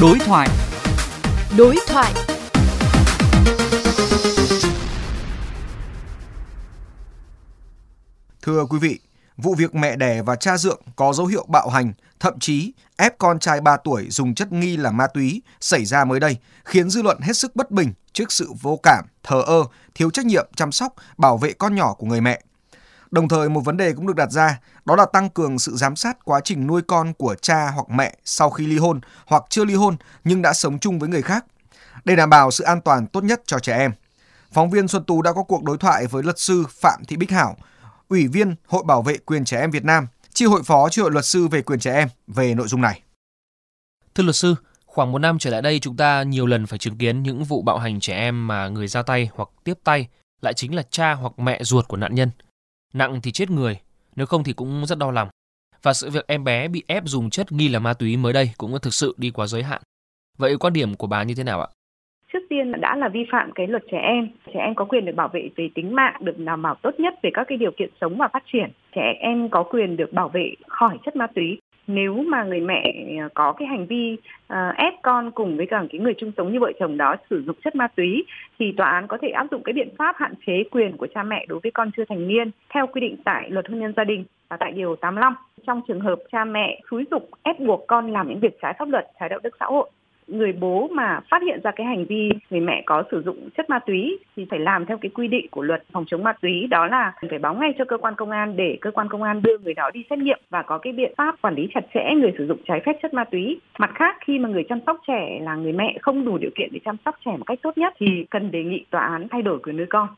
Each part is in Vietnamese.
Đối thoại. Đối thoại. Thưa quý vị, vụ việc mẹ đẻ và cha dượng có dấu hiệu bạo hành, thậm chí ép con trai 3 tuổi dùng chất nghi là ma túy xảy ra mới đây, khiến dư luận hết sức bất bình trước sự vô cảm, thờ ơ, thiếu trách nhiệm chăm sóc, bảo vệ con nhỏ của người mẹ. Đồng thời một vấn đề cũng được đặt ra, đó là tăng cường sự giám sát quá trình nuôi con của cha hoặc mẹ sau khi ly hôn hoặc chưa ly hôn nhưng đã sống chung với người khác để đảm bảo sự an toàn tốt nhất cho trẻ em. Phóng viên Xuân Tú đã có cuộc đối thoại với luật sư Phạm Thị Bích Hảo, Ủy viên Hội Bảo vệ quyền trẻ em Việt Nam, chi hội phó chi hội luật sư về quyền trẻ em về nội dung này. Thưa luật sư, khoảng một năm trở lại đây chúng ta nhiều lần phải chứng kiến những vụ bạo hành trẻ em mà người ra tay hoặc tiếp tay lại chính là cha hoặc mẹ ruột của nạn nhân. Nặng thì chết người, nếu không thì cũng rất đau lòng. Và sự việc em bé bị ép dùng chất nghi là ma túy mới đây cũng thực sự đi quá giới hạn. Vậy quan điểm của bà như thế nào ạ? trước tiên đã là vi phạm cái luật trẻ em trẻ em có quyền được bảo vệ về tính mạng được đảm bảo tốt nhất về các cái điều kiện sống và phát triển trẻ em có quyền được bảo vệ khỏi chất ma túy nếu mà người mẹ à, có cái hành vi uh, ép con cùng với cả cái người chung sống như vợ chồng đó sử dụng chất ma túy thì tòa án có thể áp dụng cái biện pháp hạn chế quyền của cha mẹ đối với con chưa thành niên theo quy định tại luật hôn nhân gia đình và tại điều 85 trong trường hợp cha mẹ xúi dục ép buộc con làm những việc trái pháp luật trái đạo đức xã hội người bố mà phát hiện ra cái hành vi người mẹ có sử dụng chất ma túy thì phải làm theo cái quy định của luật phòng chống ma túy đó là phải báo ngay cho cơ quan công an để cơ quan công an đưa người đó đi xét nghiệm và có cái biện pháp quản lý chặt chẽ người sử dụng trái phép chất ma túy. Mặt khác khi mà người chăm sóc trẻ là người mẹ không đủ điều kiện để chăm sóc trẻ một cách tốt nhất thì cần đề nghị tòa án thay đổi quyền nuôi con.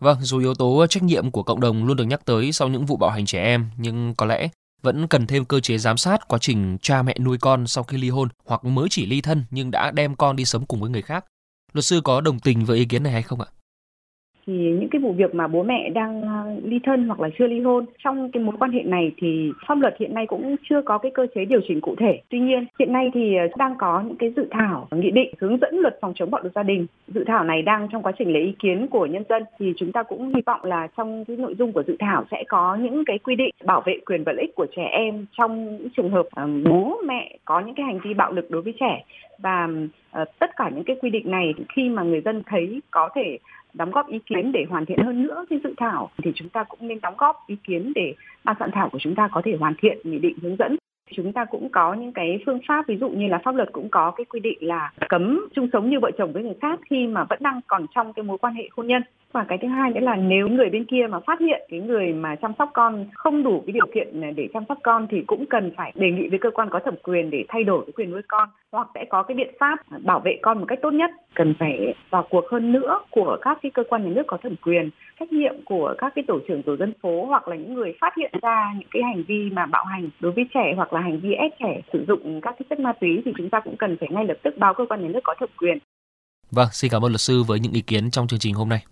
Vâng, dù yếu tố trách nhiệm của cộng đồng luôn được nhắc tới sau những vụ bạo hành trẻ em, nhưng có lẽ vẫn cần thêm cơ chế giám sát quá trình cha mẹ nuôi con sau khi ly hôn hoặc mới chỉ ly thân nhưng đã đem con đi sống cùng với người khác. Luật sư có đồng tình với ý kiến này hay không ạ? Thì những cái vụ việc mà bố mẹ đang à, ly thân hoặc là chưa ly hôn, trong cái mối quan hệ này thì pháp luật hiện nay cũng chưa có cái cơ chế điều chỉnh cụ thể. Tuy nhiên, hiện nay thì à, đang có những cái dự thảo nghị định hướng dẫn luật phòng chống bạo lực gia đình. Dự thảo này đang trong quá trình lấy ý kiến của nhân dân thì chúng ta cũng hy vọng là trong cái nội dung của dự thảo sẽ có những cái quy định bảo vệ quyền và lợi ích của trẻ em trong những trường hợp à, bố mẹ có những cái hành vi bạo lực đối với trẻ và tất cả những cái quy định này khi mà người dân thấy có thể đóng góp ý kiến để hoàn thiện hơn nữa cái dự thảo, thì chúng ta cũng nên đóng góp ý kiến để ban soạn thảo của chúng ta có thể hoàn thiện nghị định hướng dẫn chúng ta cũng có những cái phương pháp, ví dụ như là pháp luật cũng có cái quy định là cấm chung sống như vợ chồng với người khác khi mà vẫn đang còn trong cái mối quan hệ hôn nhân. Và cái thứ hai nữa là nếu người bên kia mà phát hiện cái người mà chăm sóc con không đủ cái điều kiện để chăm sóc con thì cũng cần phải đề nghị với cơ quan có thẩm quyền để thay đổi cái quyền nuôi con, hoặc sẽ có cái biện pháp bảo vệ con một cách tốt nhất. Cần phải vào cuộc hơn nữa của các cái cơ quan nhà nước có thẩm quyền, trách nhiệm của các cái tổ trưởng tổ dân phố, hoặc là những người phát hiện ra những cái hành vi mà bạo hành đối với trẻ, hoặc là hành vi ép trẻ sử dụng các cái chất ma túy thì chúng ta cũng cần phải ngay lập tức báo cơ quan nhà nước có thẩm quyền. Vâng, xin cảm ơn luật sư với những ý kiến trong chương trình hôm nay.